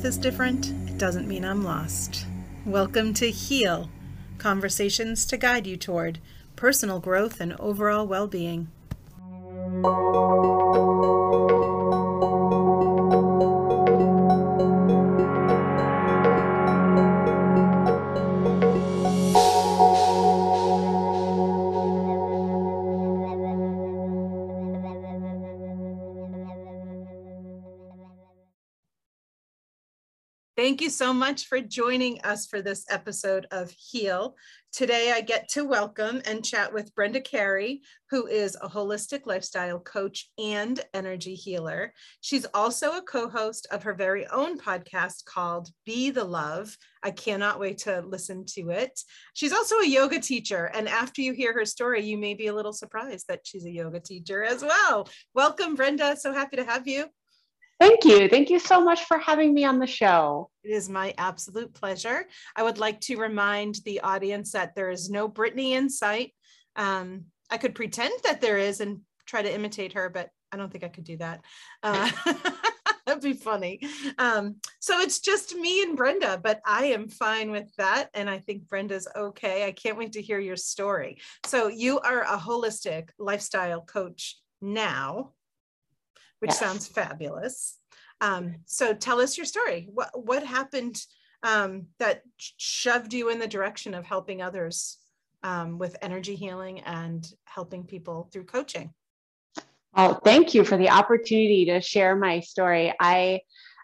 Path is different, it doesn't mean I'm lost. Welcome to Heal Conversations to guide you toward personal growth and overall well so much for joining us for this episode of Heal. Today, I get to welcome and chat with Brenda Carey, who is a holistic lifestyle coach and energy healer. She's also a co host of her very own podcast called Be the Love. I cannot wait to listen to it. She's also a yoga teacher. And after you hear her story, you may be a little surprised that she's a yoga teacher as well. Welcome, Brenda. So happy to have you. Thank you. Thank you so much for having me on the show. It is my absolute pleasure. I would like to remind the audience that there is no Brittany in sight. Um, I could pretend that there is and try to imitate her, but I don't think I could do that. Uh, that'd be funny. Um, so it's just me and Brenda, but I am fine with that. And I think Brenda's okay. I can't wait to hear your story. So you are a holistic lifestyle coach now which yes. sounds fabulous. Um, so tell us your story. What what happened um, that shoved you in the direction of helping others um, with energy healing and helping people through coaching? Well, thank you for the opportunity to share my story. I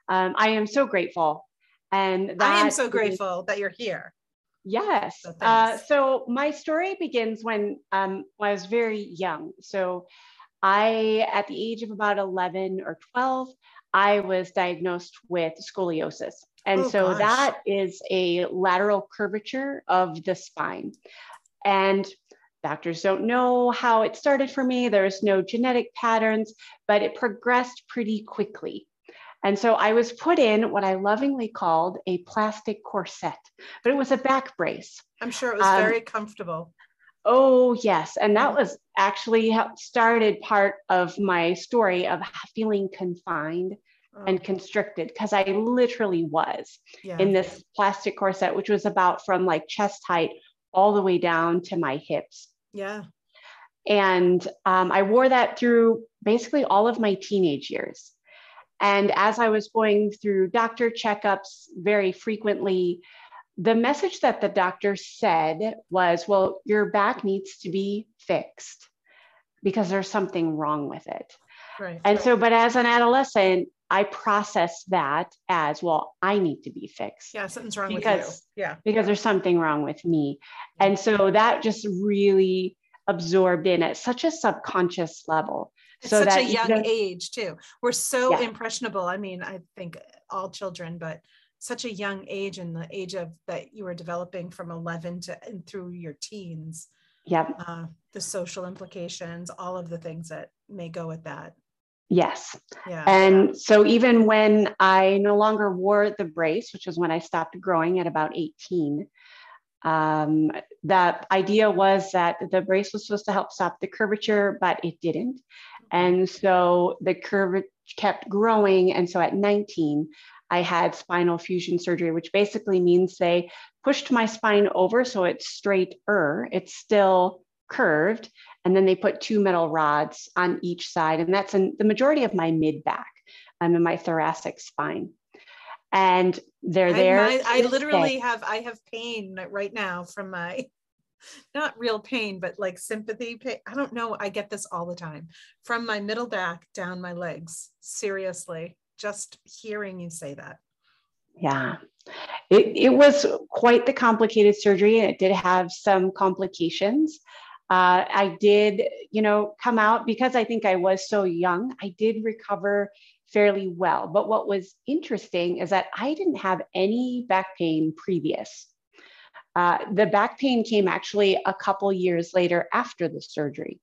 um, I am so grateful, and I am so grateful is, that you're here. Yes. So, uh, so my story begins when um, when I was very young. So I, at the age of about 11 or 12, I was diagnosed with scoliosis. And oh, so gosh. that is a lateral curvature of the spine. And doctors don't know how it started for me. There's no genetic patterns, but it progressed pretty quickly. And so I was put in what I lovingly called a plastic corset, but it was a back brace. I'm sure it was um, very comfortable. Oh, yes. And that was actually started part of my story of feeling confined oh. and constricted because I literally was yeah. in this plastic corset, which was about from like chest height all the way down to my hips. Yeah. And um, I wore that through basically all of my teenage years. And as I was going through doctor checkups very frequently, the message that the doctor said was, well, your back needs to be fixed because there's something wrong with it. Right. And so, but as an adolescent, I processed that as well, I need to be fixed. Yeah, something's wrong because, with you. Yeah. Because there's something wrong with me. And so that just really absorbed in at such a subconscious level. It's so such a young age too. We're so yeah. impressionable. I mean, I think all children, but such a young age and the age of that you were developing from 11 to and through your teens yep. uh, the social implications all of the things that may go with that. Yes. Yeah. And so even when i no longer wore the brace which was when i stopped growing at about 18 um, the idea was that the brace was supposed to help stop the curvature but it didn't. And so the curve kept growing. And so at 19 I had spinal fusion surgery, which basically means they pushed my spine over so it's straighter, it's still curved, and then they put two metal rods on each side. And that's in the majority of my mid back. I'm in my thoracic spine. And they're there. I, I, I literally have I have pain right now from my not real pain, but like sympathy pain. I don't know. I get this all the time from my middle back down my legs. Seriously just hearing you say that. Yeah, it, it was quite the complicated surgery. And it did have some complications. Uh, I did, you know, come out because I think I was so young. I did recover fairly well. But what was interesting is that I didn't have any back pain previous. Uh, the back pain came actually a couple years later after the surgery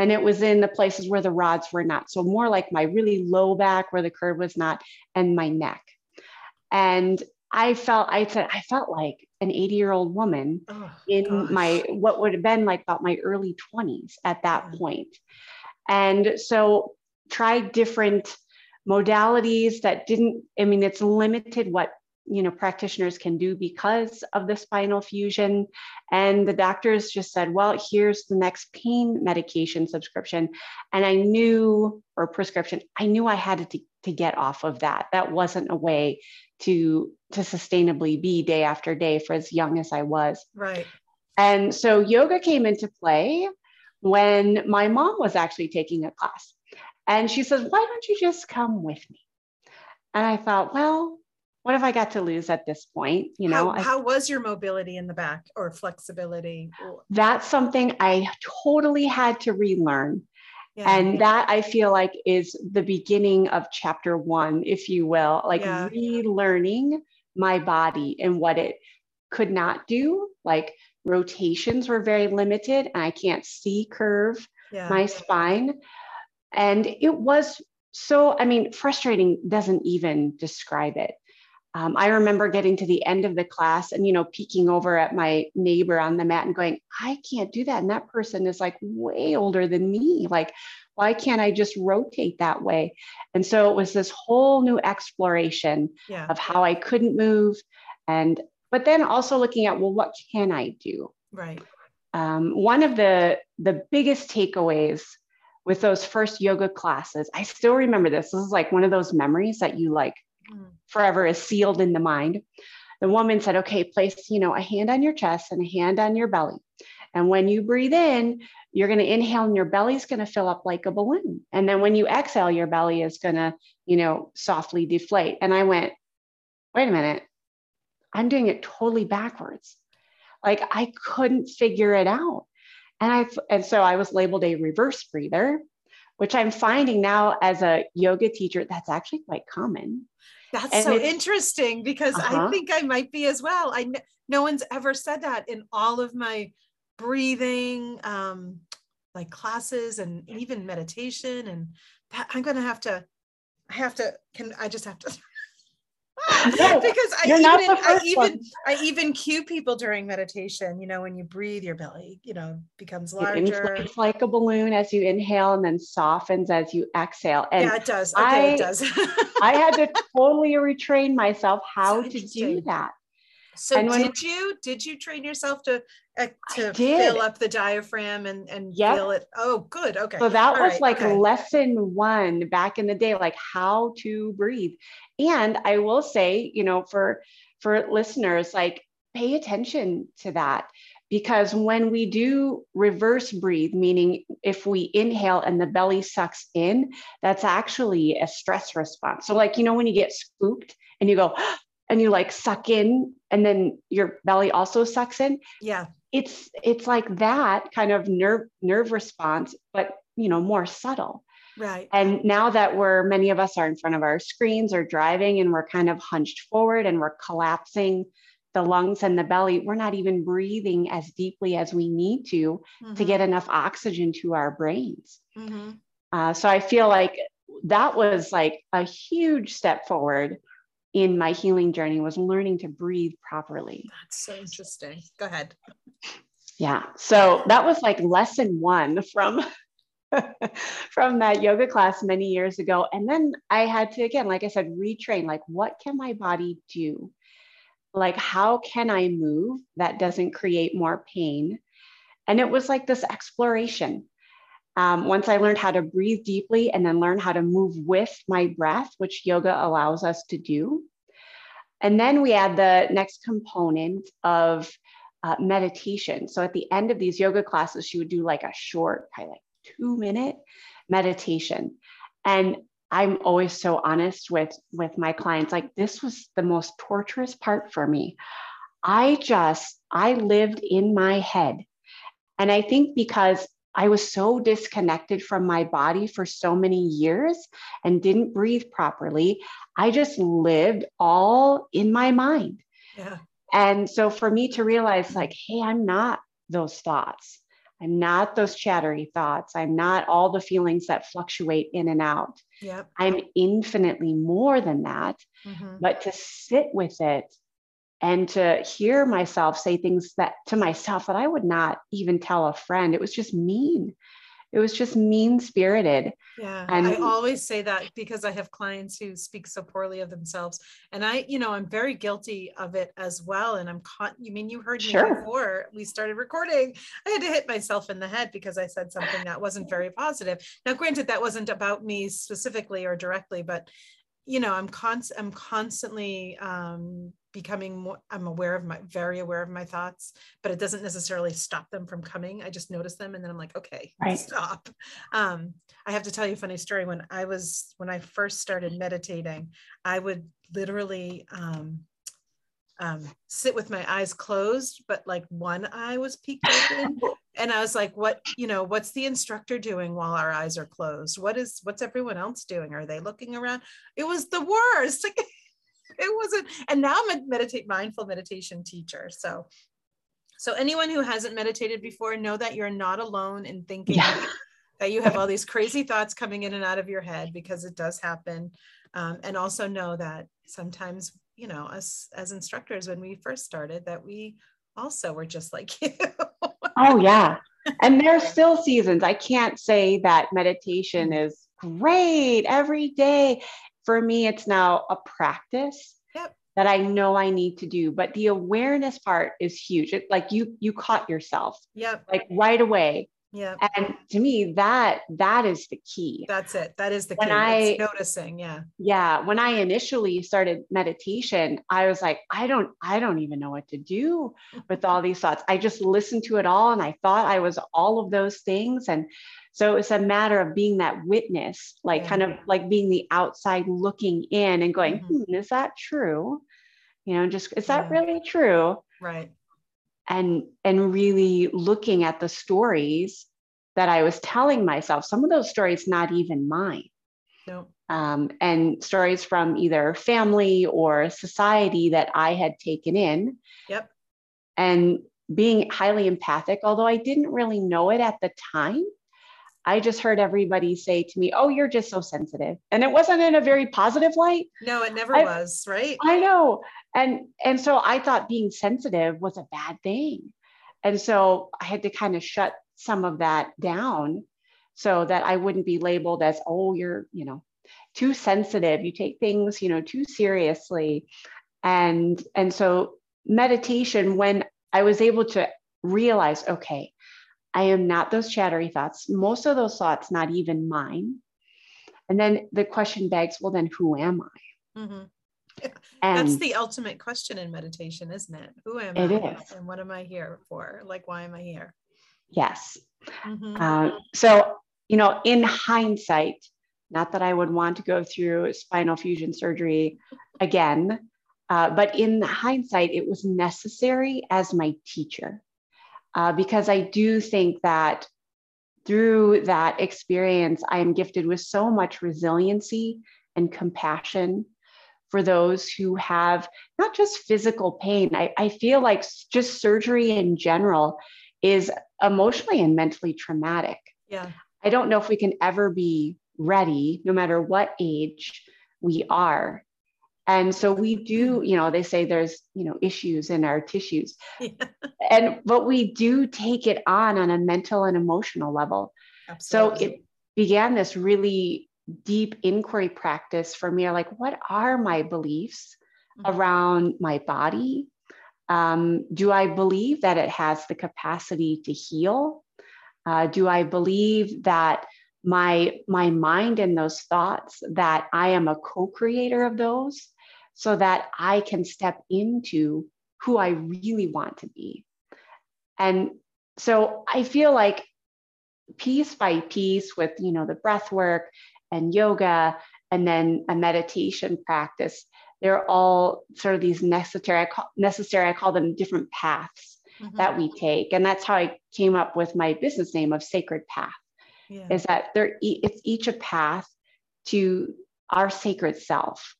and it was in the places where the rods were not. So more like my really low back where the curve was not, and my neck. And I felt, I said, I felt like an 80 year old woman oh, in gosh. my, what would have been like about my early 20s at that point. And so tried different modalities that didn't, I mean, it's limited what you know practitioners can do because of the spinal fusion. And the doctors just said well here's the next pain medication subscription. And i knew or prescription i knew i had to, to get off of that. That wasn't a way to to sustainably be day after day for as young as i was. Right. And so yoga came into play when my mom was actually taking a class. And she says why don't you just come with me? And i thought well what have I got to lose at this point? You know, how, how, was your mobility in the back or flexibility? That's something I totally had to relearn. Yeah. And that I feel like is the beginning of chapter one, if you will, like yeah. relearning my body and what it could not do. Like rotations were very limited, and I can't see curve yeah. my spine. And it was so, I mean, frustrating doesn't even describe it um, I remember getting to the end of the class and, you know, peeking over at my neighbor on the mat and going, I can't do that. And that person is like way older than me. Like, why can't I just rotate that way? And so it was this whole new exploration yeah. of how I couldn't move. And, but then also looking at, well, what can I do? Right. Um, one of the, the biggest takeaways with those first yoga classes, I still remember this. This is like one of those memories that you like forever is sealed in the mind. The woman said, okay, place, you know, a hand on your chest and a hand on your belly. And when you breathe in, you're going to inhale and your belly's going to fill up like a balloon. And then when you exhale, your belly is going to, you know, softly deflate. And I went, wait a minute, I'm doing it totally backwards. Like I couldn't figure it out. And I and so I was labeled a reverse breather, which I'm finding now as a yoga teacher, that's actually quite common. That's and so interesting because uh-huh. I think I might be as well. I no one's ever said that in all of my breathing um like classes and even meditation and that I'm going to have to I have to can I just have to no, because I even, I even I even cue people during meditation. You know, when you breathe, your belly, you know, becomes larger. It's like a balloon as you inhale and then softens as you exhale. And yeah, it does. Okay, I, it does. I had to totally retrain myself how to do that. So and did you did you train yourself to uh, to fill up the diaphragm and and yep. feel it? Oh, good. Okay. So that All was right. like okay. lesson one back in the day, like how to breathe. And I will say, you know, for for listeners, like pay attention to that because when we do reverse breathe, meaning if we inhale and the belly sucks in, that's actually a stress response. So, like, you know, when you get spooked and you go, and you like suck in and then your belly also sucks in. Yeah. It's it's like that kind of nerve nerve response but you know more subtle. Right. And now that we're many of us are in front of our screens or driving and we're kind of hunched forward and we're collapsing the lungs and the belly we're not even breathing as deeply as we need to mm-hmm. to get enough oxygen to our brains. Mm-hmm. uh, so i feel like that was like a huge step forward in my healing journey was learning to breathe properly. That's so interesting. Go ahead. Yeah. So that was like lesson one from from that yoga class many years ago. And then I had to again, like I said, retrain like what can my body do? Like how can I move that doesn't create more pain? And it was like this exploration. Um, once I learned how to breathe deeply and then learn how to move with my breath, which yoga allows us to do. And then we add the next component of uh, meditation. So at the end of these yoga classes, she would do like a short, of like two minute meditation. And I'm always so honest with with my clients. Like this was the most torturous part for me. I just I lived in my head. And I think because I was so disconnected from my body for so many years and didn't breathe properly. I just lived all in my mind. Yeah. And so for me to realize, like, hey, I'm not those thoughts. I'm not those chattery thoughts. I'm not all the feelings that fluctuate in and out. Yep. I'm infinitely more than that. Mm-hmm. But to sit with it and to hear myself say things that to myself that I would not even tell a friend. It was just mean. it was just mean spirited yeah and i always say that because i have clients who speak so poorly of themselves and i you know i'm very guilty of it as well and i'm caught you mean you heard me sure. before we started recording i had to hit myself in the head because i said something that wasn't very positive now granted that wasn't about me specifically or directly but you know i'm const i'm constantly um becoming more i'm aware of my very aware of my thoughts but it doesn't necessarily stop them from coming i just notice them and then i'm like okay right. stop um i have to tell you a funny story when i was when i first started meditating i would literally um um, sit with my eyes closed, but like one eye was peeked open. and I was like, what, you know, what's the instructor doing while our eyes are closed? What is, what's everyone else doing? Are they looking around? It was the worst. It wasn't, and now I'm a meditate mindful meditation teacher. So, so anyone who hasn't meditated before, know that you're not alone in thinking yeah. that you have all these crazy thoughts coming in and out of your head because it does happen. Um, and also know that sometimes you know us as instructors when we first started that we also were just like you oh yeah and there's still seasons i can't say that meditation is great every day for me it's now a practice yep. that i know i need to do but the awareness part is huge it, like you you caught yourself yep like right away yeah. And to me, that that is the key. That's it. That is the when key. I, it's noticing. Yeah. Yeah. When I initially started meditation, I was like, I don't, I don't even know what to do with all these thoughts. I just listened to it all and I thought I was all of those things. And so it's a matter of being that witness, like yeah. kind of like being the outside looking in and going, mm-hmm. hmm, is that true? You know, just is that yeah. really true? Right and and really looking at the stories that I was telling myself. Some of those stories not even mine. No. Um, and stories from either family or society that I had taken in. Yep. And being highly empathic, although I didn't really know it at the time, I just heard everybody say to me, "Oh, you're just so sensitive," and it wasn't in a very positive light. No, it never I, was, right? I know, and and so I thought being sensitive was a bad thing, and so I had to kind of shut some of that down, so that I wouldn't be labeled as, "Oh, you're you know too sensitive. You take things you know too seriously," and and so meditation when I was able to realize, okay, I am not those chattery thoughts. Most of those thoughts, not even mine. And then the question begs, well, then who am I? Mm-hmm. That's the ultimate question in meditation, isn't it? Who am it I? Is. And what am I here for? Like, why am I here? Yes. Mm-hmm. Uh, so, you know, in hindsight, not that I would want to go through spinal fusion surgery again, uh, but in hindsight, it was necessary as my teacher uh, because I do think that through that experience, I am gifted with so much resiliency and compassion for those who have not just physical pain. I, I feel like just surgery in general is emotionally and mentally traumatic. Yeah. I don't know if we can ever be ready, no matter what age we are, and so we do you know they say there's you know issues in our tissues yeah. and but we do take it on on a mental and emotional level Absolutely. so it began this really deep inquiry practice for me like what are my beliefs mm-hmm. around my body um, do i believe that it has the capacity to heal uh, do i believe that my my mind and those thoughts that i am a co-creator of those so that I can step into who I really want to be. And so I feel like piece by piece with, you know, the breath work and yoga and then a meditation practice, they're all sort of these necessary, I call, necessary, I call them different paths mm-hmm. that we take. And that's how I came up with my business name of Sacred Path. Yeah. Is that there it's each a path to our sacred self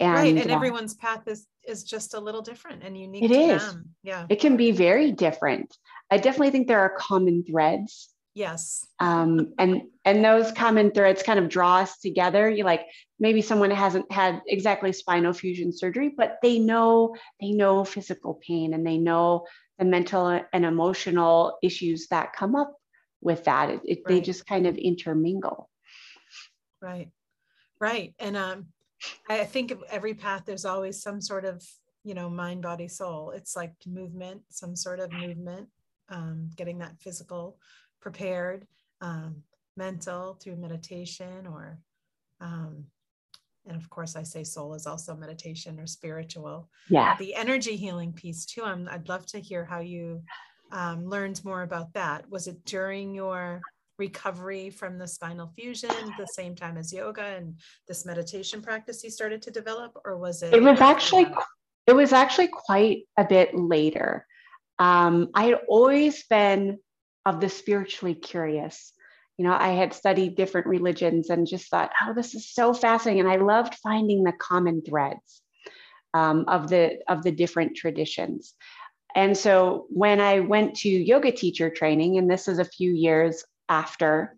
and, right. And uh, everyone's path is is just a little different and unique it is. Them. Yeah. It can be very different. I definitely think there are common threads. Yes. um, and and those common threads kind of draw us together. You like maybe someone hasn't had exactly spinal fusion surgery, but they know they know physical pain and they know the mental and emotional issues that come up with that. It, it, right. They just kind of intermingle. Right, right. And um, I think of every path, there's always some sort of, you know, mind, body, soul. It's like movement, some sort of movement, um, getting that physical prepared, um, mental through meditation or um, and of course i say soul is also meditation or spiritual. Yeah. The energy healing piece too I'm, i'd love to hear how you um, learned more about that. Was it during your recovery from the spinal fusion the same time as yoga and this meditation practice you started to develop or was it it was actually it was actually quite a bit later um, i had always been of the spiritually curious you know, I had studied different religions and just thought, oh, this is so fascinating. And I loved finding the common threads um, of the of the different traditions. And so when I went to yoga teacher training, and this is a few years after,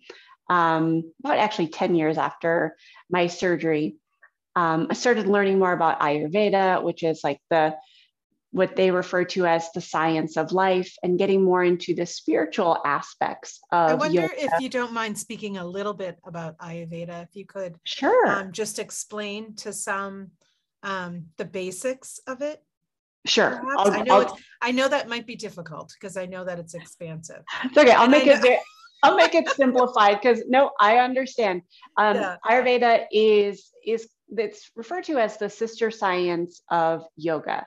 um, about actually 10 years after my surgery, um, I started learning more about Ayurveda, which is like the what they refer to as the science of life and getting more into the spiritual aspects of I wonder yoga. if you don't mind speaking a little bit about Ayurveda, if you could sure um, just explain to some um, the basics of it. Sure. I know I know that might be difficult because I know that it's expansive. It's okay. I'll and make it very, I'll make it simplified because no, I understand. Um, yeah. Ayurveda is is it's referred to as the sister science of yoga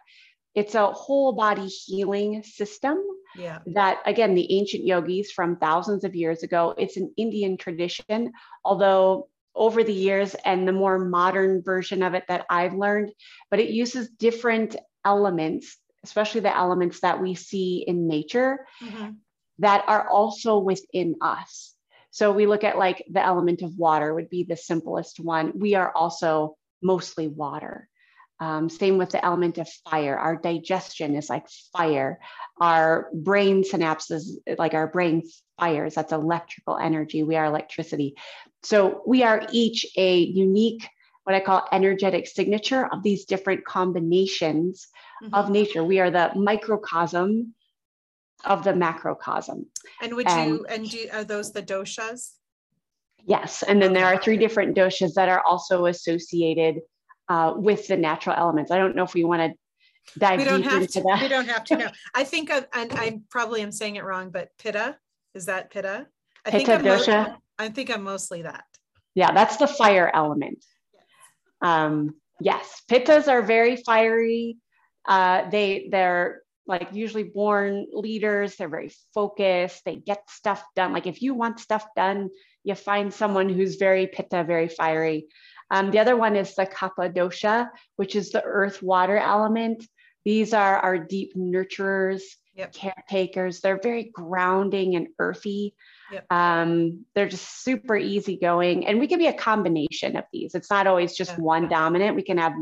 it's a whole body healing system yeah. that again the ancient yogis from thousands of years ago it's an indian tradition although over the years and the more modern version of it that i've learned but it uses different elements especially the elements that we see in nature mm-hmm. That are also within us so we look at like the element of water would be the simplest one we are also mostly water um, same with the element of fire. Our digestion is like fire. Our brain synapses, like our brain fires, that's electrical energy. We are electricity. So we are each a unique, what I call energetic signature of these different combinations mm-hmm. of nature. We are the microcosm of the macrocosm. And would and, you, and do, are those the doshas? Yes. And then there are three different doshas that are also associated uh, with the natural elements. I don't know if we want to dive we don't deep have into to, that. We don't have to know. I think, of, and I probably am saying it wrong, but pitta, is that pitta? I pitta think I'm dosha. Mo- I think I'm mostly that. Yeah, that's the fire element. Um, yes, pittas are very fiery. Uh, they they're like usually born leaders. They're very focused. They get stuff done. Like if you want stuff done, you find someone who's very pitta, very fiery. Um, the other one is the kapha dosha, which is the earth water element. These are our deep nurturers, yep. caretakers. They're very grounding and earthy. Yep. Um, they're just super easygoing. And we can be a combination of these. It's not always just yeah. one dominant. We can have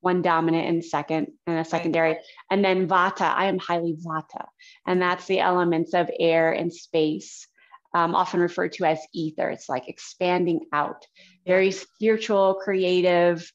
one dominant and second and a secondary. Right. And then vata, I am highly vata. And that's the elements of air and space um, often referred to as ether. It's like expanding out, very spiritual, creative,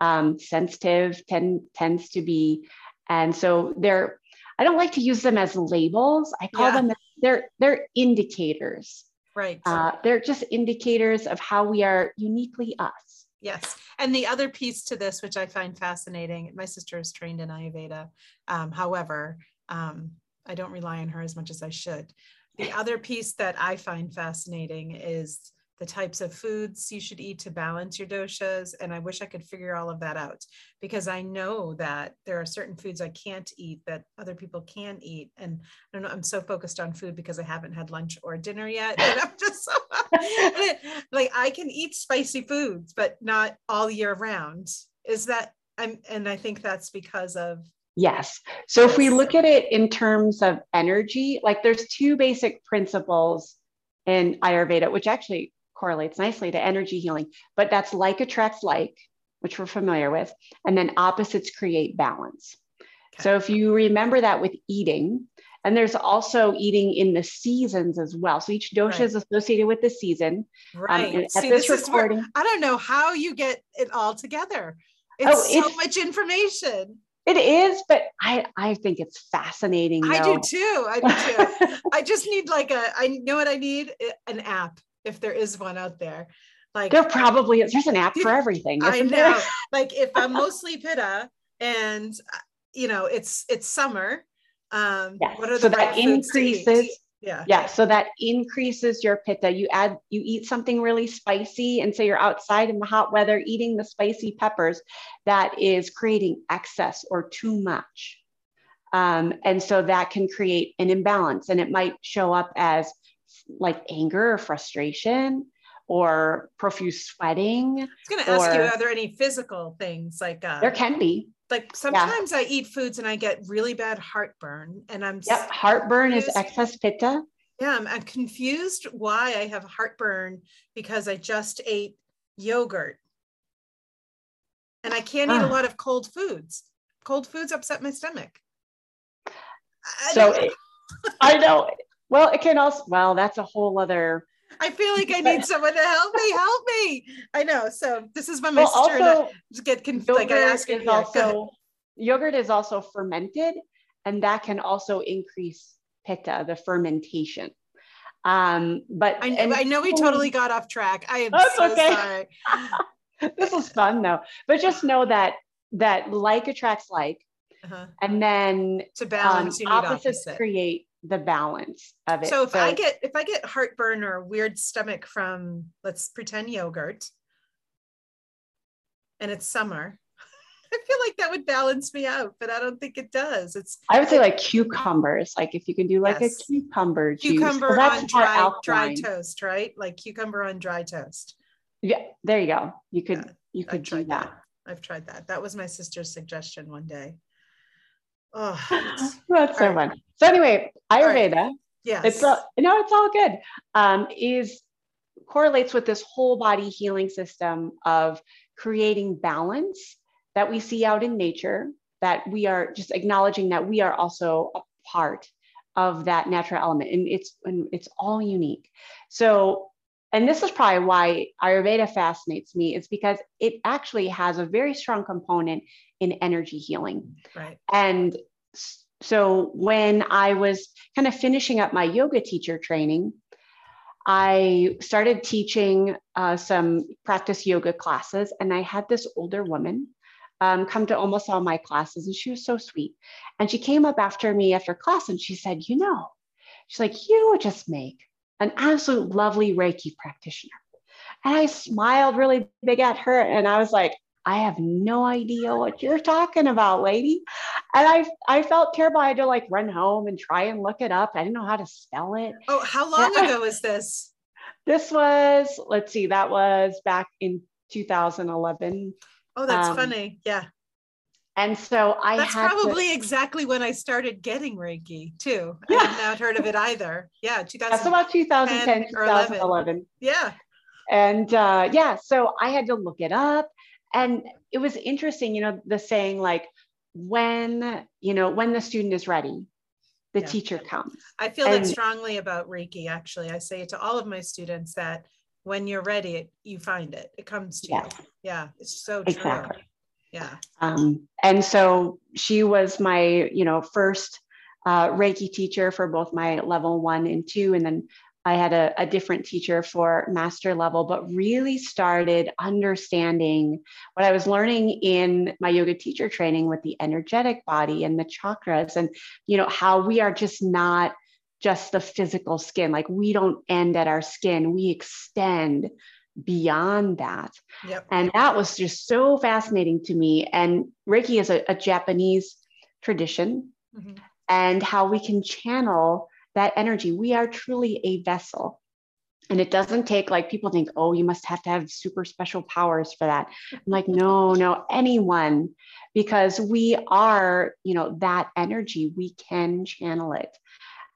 um, sensitive, tend, tends to be. And so they're, I don't like to use them as labels. I call yeah. them, they're, they're indicators. Right. Uh, they're just indicators of how we are uniquely us. Yes. And the other piece to this, which I find fascinating, my sister is trained in Ayurveda. Um, however, um, I don't rely on her as much as I should the other piece that I find fascinating is the types of foods you should eat to balance your doshas. And I wish I could figure all of that out because I know that there are certain foods I can't eat that other people can eat. And I don't know, I'm so focused on food because I haven't had lunch or dinner yet. And I'm just so, like, I can eat spicy foods, but not all year round. Is that, I'm, and I think that's because of Yes. So if we look at it in terms of energy, like there's two basic principles in Ayurveda, which actually correlates nicely to energy healing, but that's like attracts like, which we're familiar with, and then opposites create balance. Okay. So if you remember that with eating, and there's also eating in the seasons as well. So each dosha right. is associated with the season. Um, right. Um, at See, this, this recording, where, I don't know how you get it all together. It's, oh, it's so much information It is, but I I think it's fascinating. I do too. I do too. I just need like a. I know what I need an app if there is one out there. Like there probably is. There's an app for everything. I know. like if I'm mostly pitta and you know it's it's summer. Um, yes. what are so that increases yeah yeah so that increases your pitta you add you eat something really spicy and say you're outside in the hot weather eating the spicy peppers that is creating excess or too much um, and so that can create an imbalance and it might show up as like anger or frustration or profuse sweating. I was going to ask you, are there any physical things like uh, there can be? like sometimes yeah. I eat foods and I get really bad heartburn and I'm yep heartburn confused. is excess pitta. Yeah, I'm, I'm confused why I have heartburn because I just ate yogurt. And I can't eat a lot of cold foods. Cold foods upset my stomach. So I, I know. Well, it can also well, that's a whole other I feel like I need someone to help me. Help me! I know. So this is when my well, sister also, get confused. Like I ask also yogurt is also fermented, and that can also increase pitta, the fermentation. Um, but I, and, I know we totally got off track. I am that's so okay. sorry. this is fun though. But just know that that like attracts like, uh-huh. and then to balance, um, opposites opposite. create the balance of it. So if so, I get if I get heartburn or a weird stomach from let's pretend yogurt and it's summer, I feel like that would balance me out, but I don't think it does. It's I would say like cucumbers. Like if you can do like yes. a cucumber juice. Cucumber on dry, dry toast, right? Like cucumber on dry toast. Yeah, there you go. You could yeah, you could do that. that. I've tried that. That was my sister's suggestion one day. Oh, that's so right. So anyway, Ayurveda. Right. Yes. It's all, no, it's all good. Um, is correlates with this whole body healing system of creating balance that we see out in nature, that we are just acknowledging that we are also a part of that natural element and it's and it's all unique. So and this is probably why Ayurveda fascinates me, is because it actually has a very strong component in energy healing. Right. And so when I was kind of finishing up my yoga teacher training, I started teaching uh, some practice yoga classes, and I had this older woman um, come to almost all my classes, and she was so sweet. And she came up after me after class and she said, You know, she's like, You would just make an absolute lovely Reiki practitioner. And I smiled really big at her and I was like, I have no idea what you're talking about, lady. And I I felt terrible. I had to like run home and try and look it up. I didn't know how to spell it. Oh, how long ago was this? This was, let's see, that was back in 2011. Oh, that's um, funny. Yeah. And so I That's probably to, exactly when I started getting Reiki too. Yeah. I had not heard of it either. Yeah, 2000. That's about 2010, 2011. Yeah. And uh, yeah, so I had to look it up. And it was interesting, you know, the saying like, when, you know, when the student is ready, the yeah. teacher comes. I feel and, that strongly about Reiki, actually. I say it to all of my students that when you're ready, you find it, it comes to you. Yeah, it's so true. Exactly. Yeah. Um, and so she was my, you know, first uh, Reiki teacher for both my level one and two. And then I had a, a, different teacher for master level, but really started understanding what I was learning in my yoga teacher training with the energetic body and the chakras, and you know how we are just not just the physical skin. Like we don't end at our skin, we extend beyond that. Yep. And that was just so fascinating to me. And Reiki is a, a Japanese tradition mm-hmm. and how we can channel that energy. We are truly a vessel. And it doesn't take like people think, oh, you must have to have super special powers for that. I'm like, no, no, anyone, because we are, you know, that energy, we can channel it.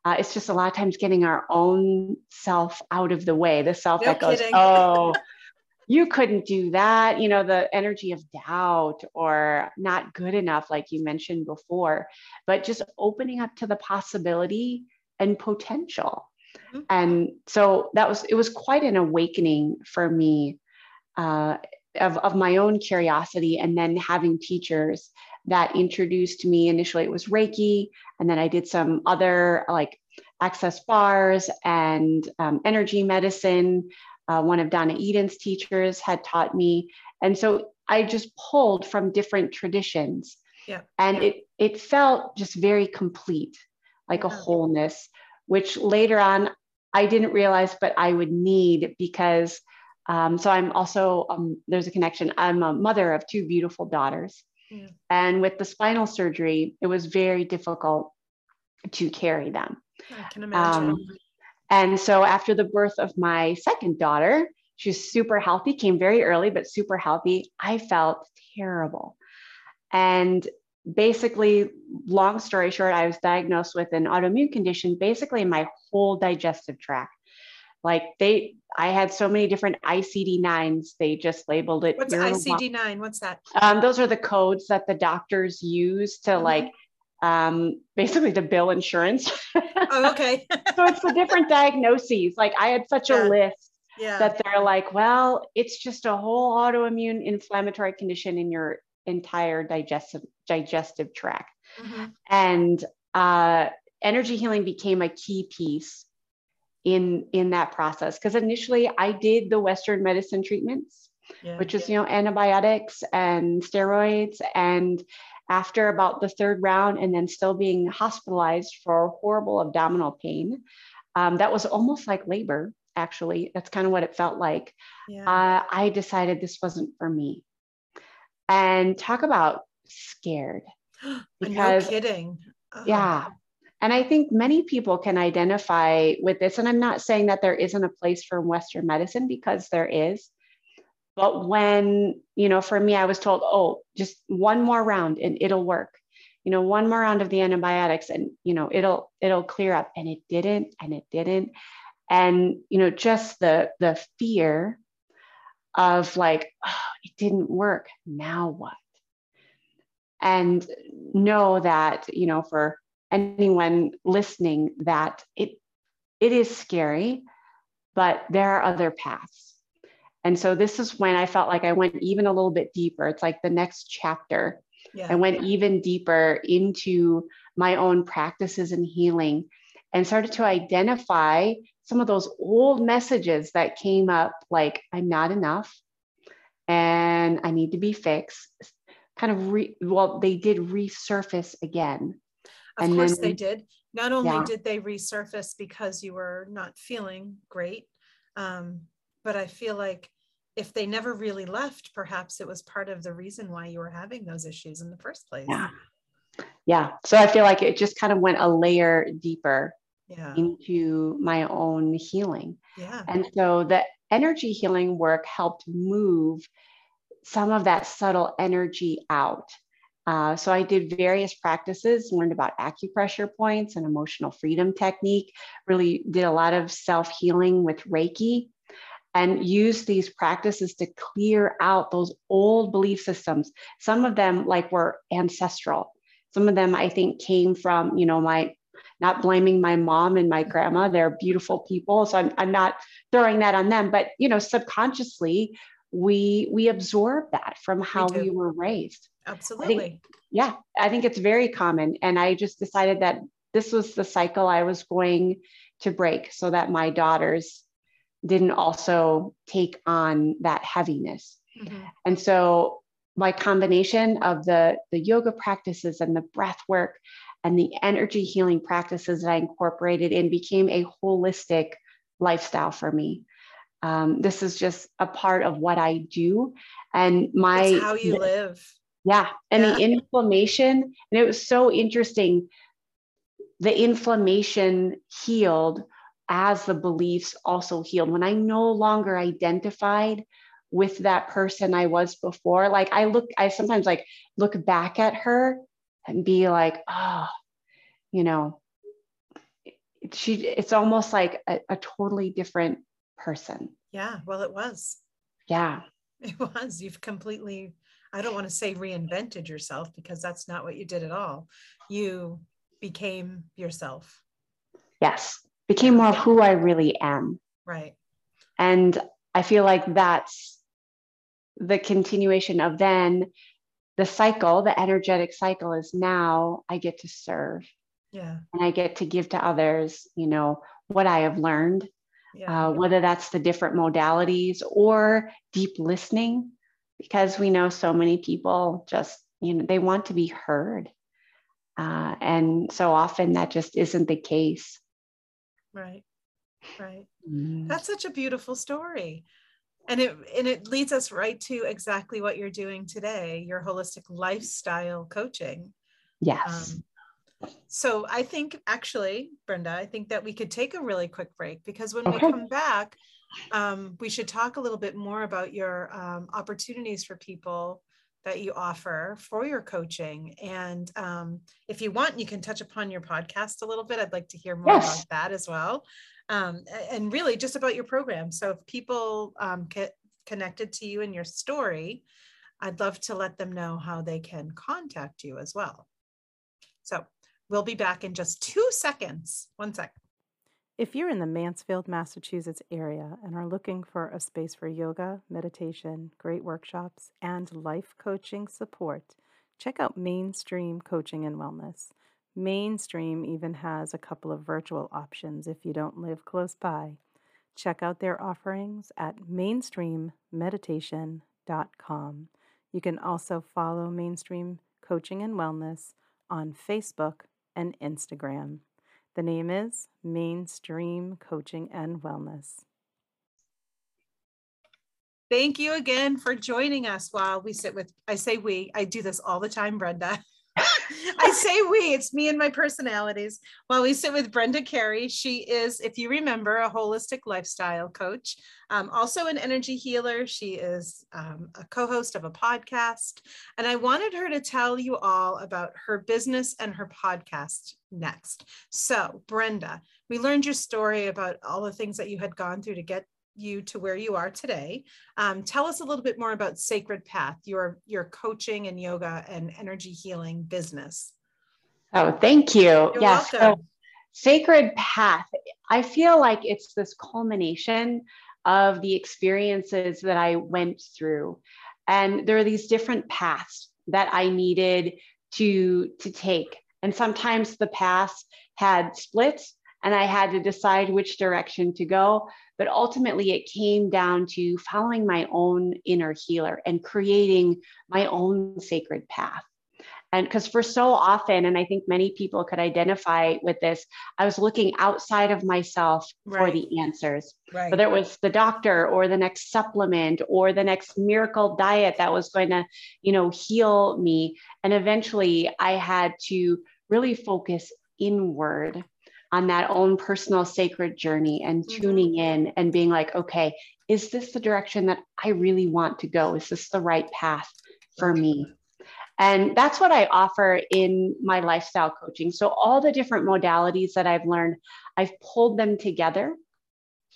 Uh, it's just a lot of times getting our own self out of the way, the self no that goes, kidding. oh, you couldn't do that. You know, the energy of doubt or not good enough, like you mentioned before, but just opening up to the possibility and potential. Mm-hmm. And so that was, it was quite an awakening for me uh, of, of my own curiosity and then having teachers that introduced me. Initially it was reiki and then i did some other like access bars and um, energy medicine. Uh, one of donna eden's teachers had taught me. And so i just pulled from different traditions. Yeah. And it it felt just very complete like a wholeness which later on i didn't realize but i would need because um, so i'm also um, there's a connection. I'm a mother of two beautiful daughters. Yeah. and with the spinal surgery it was very difficult to carry them. I can imagine. Um, and so after the birth of my second daughter she's super healthy came very early but super healthy. I felt terrible. And basically, long story short, I was diagnosed with an autoimmune condition, basically my whole digestive tract. Like they, I had so many different ICD 9s, they just labeled it. What's ICD 9? What's that? Um, those are the codes that the doctors use to mm-hmm. like um, basically to bill insurance. Oh, okay. so it's the different diagnoses. Like I had such yeah. a list yeah. that they're like, well, it's just a whole autoimmune inflammatory condition in your entire digestive digestive tract. Mm-hmm. And uh, energy healing became a key piece in in that process because initially I did the Western medicine treatments, yeah. which is you know antibiotics and steroids, and after about the third round, and then still being hospitalized for horrible abdominal pain, um, that was almost like labor. Actually, that's kind of what it felt like. Yeah. Uh, I decided this wasn't for me and talk about scared. Because no kidding. Oh. yeah. And i think many people can identify with this and i'm not saying that there isn't a place for western medicine because there is. But when you know for me i was told oh just one more round and it'll work. You know one more round of the antibiotics and you know it'll it'll clear up. And it didn't and it didn't. And you know just the the fear of like, oh, it didn't work. Now what? And know that, you know, for anyone listening, that it it is scary, but there are other paths. And so this is when I felt like I went even a little bit deeper. It's like the next chapter. Yeah. I went even deeper into my own practices and healing and started to identify some of those old messages that came up like i'm not enough and i need to be fixed kind of re, well they did resurface again. Of and course then, they did. Not only yeah. did they resurface because you were not feeling great um, but i feel like if they never really left perhaps it was part of the reason why you were having those issues in the first place. Yeah. Yeah. So i feel like it just kind of went a layer deeper yeah. into my own healing. Yeah. And so the energy healing work helped move some of that subtle energy out. Uh, so I did various practices, learned about acupressure points and emotional freedom technique, really did a lot of self healing with Reiki and used these practices to clear out those old belief systems. Some of them like were ancestral. Some of them I think came from, you know, my not blaming my mom and my grandma. They're beautiful people. So I'm, I'm not throwing that on them, but you know, subconsciously we we absorb that from how we, we were raised. Absolutely. I think, yeah, I think it's very common. And I just decided that this was the cycle I was going to break so that my daughters didn't also take on that heaviness. Mm-hmm. And so my combination of the the yoga practices and the breath work and the energy healing practices that I incorporated in became a holistic lifestyle for me. Um, this is just a part of what I do, and my it's how you live. Yeah, and yeah. the inflammation, and it was so interesting. The inflammation healed as the beliefs also healed. When I no longer identified with that person I was before, like I look, I sometimes like look back at her and be like, oh, you know, she, it's almost like a, a totally different person. Yeah. Well, it was. Yeah. It was. You've completely, I don't want to say reinvented yourself because that's not what you did at all. You became yourself. Yes. Became more of who I really am. Right. And I feel like that's the continuation of then the cycle, the energetic cycle is now I get to serve. Yeah. And I get to give to others, you know, what I have learned, yeah. uh, whether that's the different modalities or deep listening, because we know so many people just, you know, they want to be heard. Uh, and so often that just isn't the case. Right. Right. Mm. That's such a beautiful story. And it and it leads us right to exactly what you're doing today, your holistic lifestyle coaching. Yes. Um, so I think actually, Brenda, I think that we could take a really quick break because when okay. we come back, um, we should talk a little bit more about your um, opportunities for people that you offer for your coaching. And um, if you want, you can touch upon your podcast a little bit. I'd like to hear more yes. about that as well. Um, and really just about your program. So if people um, get connected to you and your story, I'd love to let them know how they can contact you as well. So We'll be back in just two seconds. One sec. If you're in the Mansfield, Massachusetts area and are looking for a space for yoga, meditation, great workshops, and life coaching support, check out Mainstream Coaching and Wellness. Mainstream even has a couple of virtual options if you don't live close by. Check out their offerings at mainstreammeditation.com. You can also follow Mainstream Coaching and Wellness on Facebook and Instagram. The name is Mainstream Coaching and Wellness. Thank you again for joining us while we sit with, I say we, I do this all the time, Brenda. I say we, it's me and my personalities. While we sit with Brenda Carey, she is, if you remember, a holistic lifestyle coach, um, also an energy healer. She is um, a co host of a podcast. And I wanted her to tell you all about her business and her podcast next. So, Brenda, we learned your story about all the things that you had gone through to get you to where you are today. Um, tell us a little bit more about Sacred Path, your your coaching and yoga and energy healing business. Oh, thank you. You're yes. So Sacred Path, I feel like it's this culmination of the experiences that I went through. And there are these different paths that I needed to, to take. And sometimes the paths had splits and I had to decide which direction to go. But ultimately, it came down to following my own inner healer and creating my own sacred path. And because for so often, and I think many people could identify with this, I was looking outside of myself right. for the answers. Right. Whether it was the doctor or the next supplement or the next miracle diet that was going to, you know, heal me. And eventually I had to really focus inward on that own personal sacred journey and mm-hmm. tuning in and being like, okay, is this the direction that I really want to go? Is this the right path for me? And that's what I offer in my lifestyle coaching. So, all the different modalities that I've learned, I've pulled them together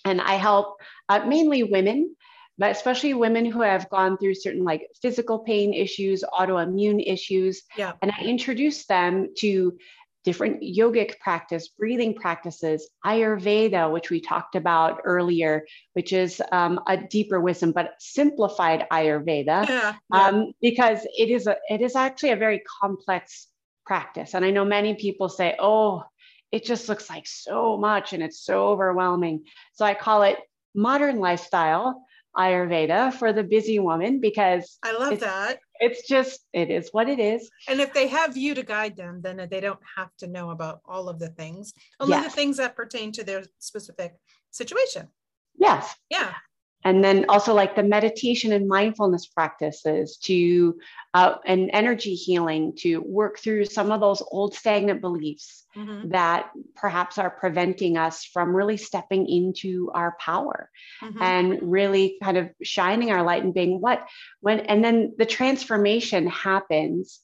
and I help uh, mainly women but especially women who have gone through certain like physical pain issues, autoimmune issues. Yeah. And I introduce them to different yogic practice, breathing practices, Ayurveda, which we talked about earlier, which is um, a deeper wisdom, but simplified Ayurveda, yeah, yeah. Um, because it is a, it is actually a very complex practice. And I know many people say, "Oh, it just looks like so much and it's so overwhelming." So I call it modern lifestyle Ayurveda for the busy woman because I love that. it's just it is what it is. And if they have you to guide them then they don't have to know about all of the things only yes. the things that pertain to their specific situation. Yes. Yeah and then also like the meditation and mindfulness practices to uh, and energy healing to work through some of those old stagnant beliefs mm-hmm. that perhaps are preventing us from really stepping into our power mm-hmm. and really kind of shining our light and being what when and then the transformation happens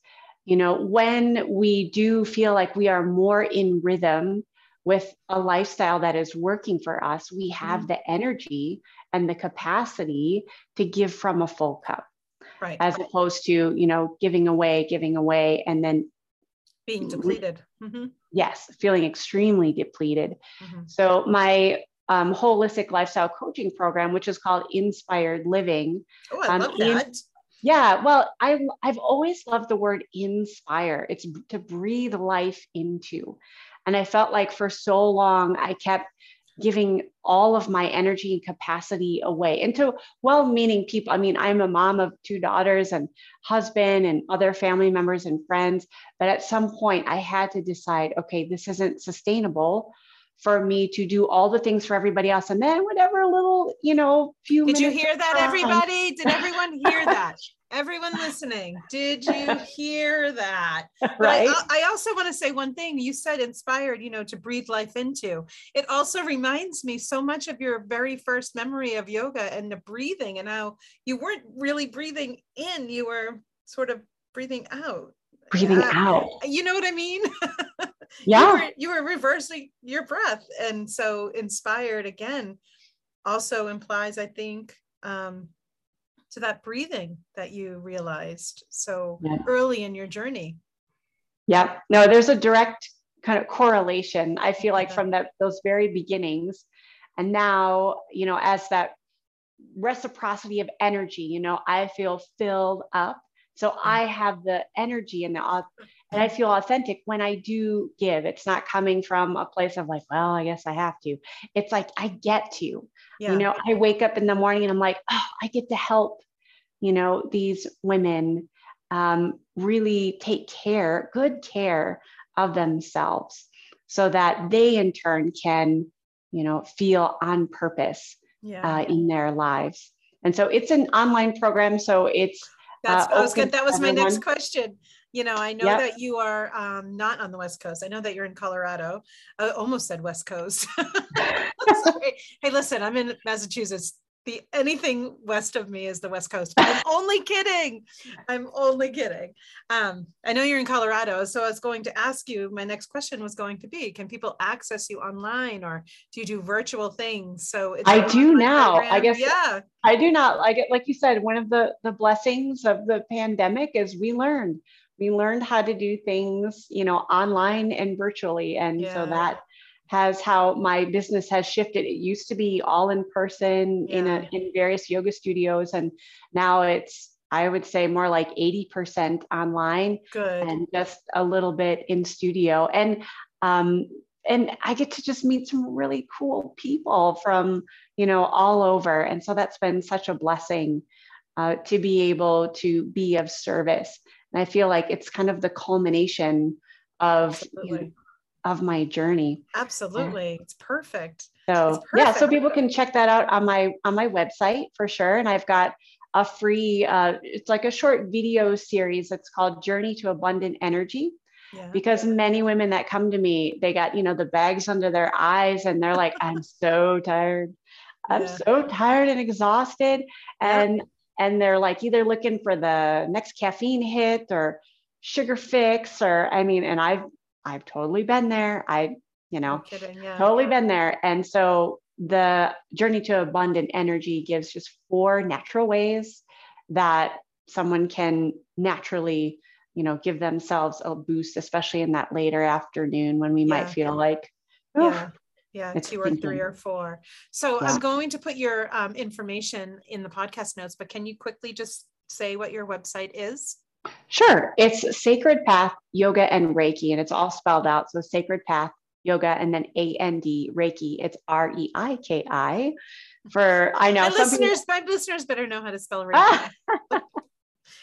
you know when we do feel like we are more in rhythm with a lifestyle that is working for us, we have mm-hmm. the energy and the capacity to give from a full cup. Right. As opposed to, you know, giving away, giving away, and then being depleted. Mm-hmm. Yes, feeling extremely depleted. Mm-hmm. So, my um, holistic lifestyle coaching program, which is called Inspired Living. Oh, I um, love that. In, Yeah, well, I I've always loved the word inspire. It's to breathe life into. And I felt like for so long I kept giving all of my energy and capacity away into well-meaning people. I mean, I'm a mom of two daughters and husband and other family members and friends, but at some point I had to decide, okay, this isn't sustainable for me to do all the things for everybody else. And then whatever little, you know, few Did you hear that, everybody? Did everyone hear that? Everyone listening, did you hear that? right. I, I, also want to say one thing. You said inspired, you know, to breathe life into. It also reminds me so much of your very first memory of yoga and the breathing and how you weren't really breathing in, you were sort of breathing out. Breathing uh, out. You know what I mean? yeah. You were, you were reversing your breath. And so inspired again also implies i think um, to that breathing that you realized so yeah. early in your journey. Yeah. No there's a direct kind of correlation i feel like from that those very beginnings. And now you know as that reciprocity of energy you know i feel filled up. So i have the energy and the and I feel authentic when I do give. It's not coming from a place of like, well, I guess I have to. It's like I get to. Yeah. You know, I wake up in the morning and I'm like, oh, I get to help, you know, these women um, really take care, good care of themselves so that they in turn can, you know, feel on purpose yeah. uh, in their lives. And so it's an online program. So it's that's uh, I was good. That was my next question you know i know yep. that you are um, not on the west coast. I know that you're in colorado. I almost said west coast. Hey listen i'm in massachusetts. The anything west of me is the west coast i'm only kidding. I'm only kidding. Um, i know you're in colorado so i was going to ask you my next question was going to be can people access you online or do you do virtual things? So i do now. Program. i guess yeah. I do not like it. like you said one of the the blessings of the pandemic is we learned we learned how to do things you know online and virtually and yeah. so that has how my business has shifted it used to be all in person yeah. in a in various yoga studios and now it's i would say more like 80% online Good. and just a little bit in studio and um and i get to just meet some really cool people from you know all over and so that's been such a blessing uh, to be able to be of service and I feel like it's kind of the culmination of you know, of my journey. Absolutely. Yeah. It's perfect. So it's perfect. yeah, so people can check that out on my on my website for sure. And I've got a free uh, it's like a short video series that's called Journey to Abundant Energy. Yeah. Because many women that come to me, they got, you know, the bags under their eyes and they're like, I'm so tired. I'm yeah. so tired and exhausted. And and they're like either looking for the next caffeine hit or sugar fix or I mean, and I've I've totally been there. I, you know, kidding, yeah. totally been there. And so the journey to abundant energy gives just four natural ways that someone can naturally, you know, give themselves a boost, especially in that later afternoon when we yeah. might feel like, yeah yeah it's two or three or four. So yeah. i'm going to put your um, information in the podcast notes but can you quickly just say what your website is? Sure. It's sacred path yoga and reiki and it's all spelled out. So sacred path yoga and then and reiki. It's r-e-i-k-i for i know my listeners people... my listeners better know how to spell reiki.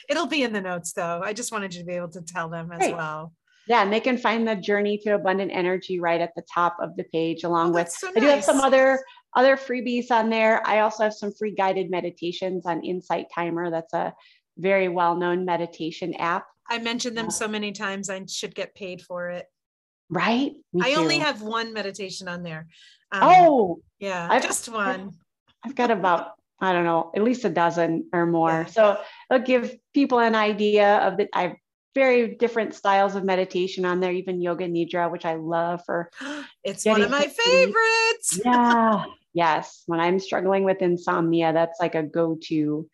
It'll be in the notes though. I just wanted you to be able to tell them as Great. well yeah, and they can find the journey to abundant energy right at the top of the page, along oh, with so nice. I do have some other other freebies on there. I also have some free guided meditations on Insight Timer. That's a very well-known meditation app. I mentioned them so many times I should get paid for it. Right? Me I too. only have one meditation on there. Um, oh, yeah, I've, just one. I've got about I don't know, at least a dozen or more. Yeah. So it'll give people an idea of that. I've very different styles of meditation on there, even yoga nidra, which I love for. It's one of my favorites. yeah. Yes. When I'm struggling with insomnia, that's like a go to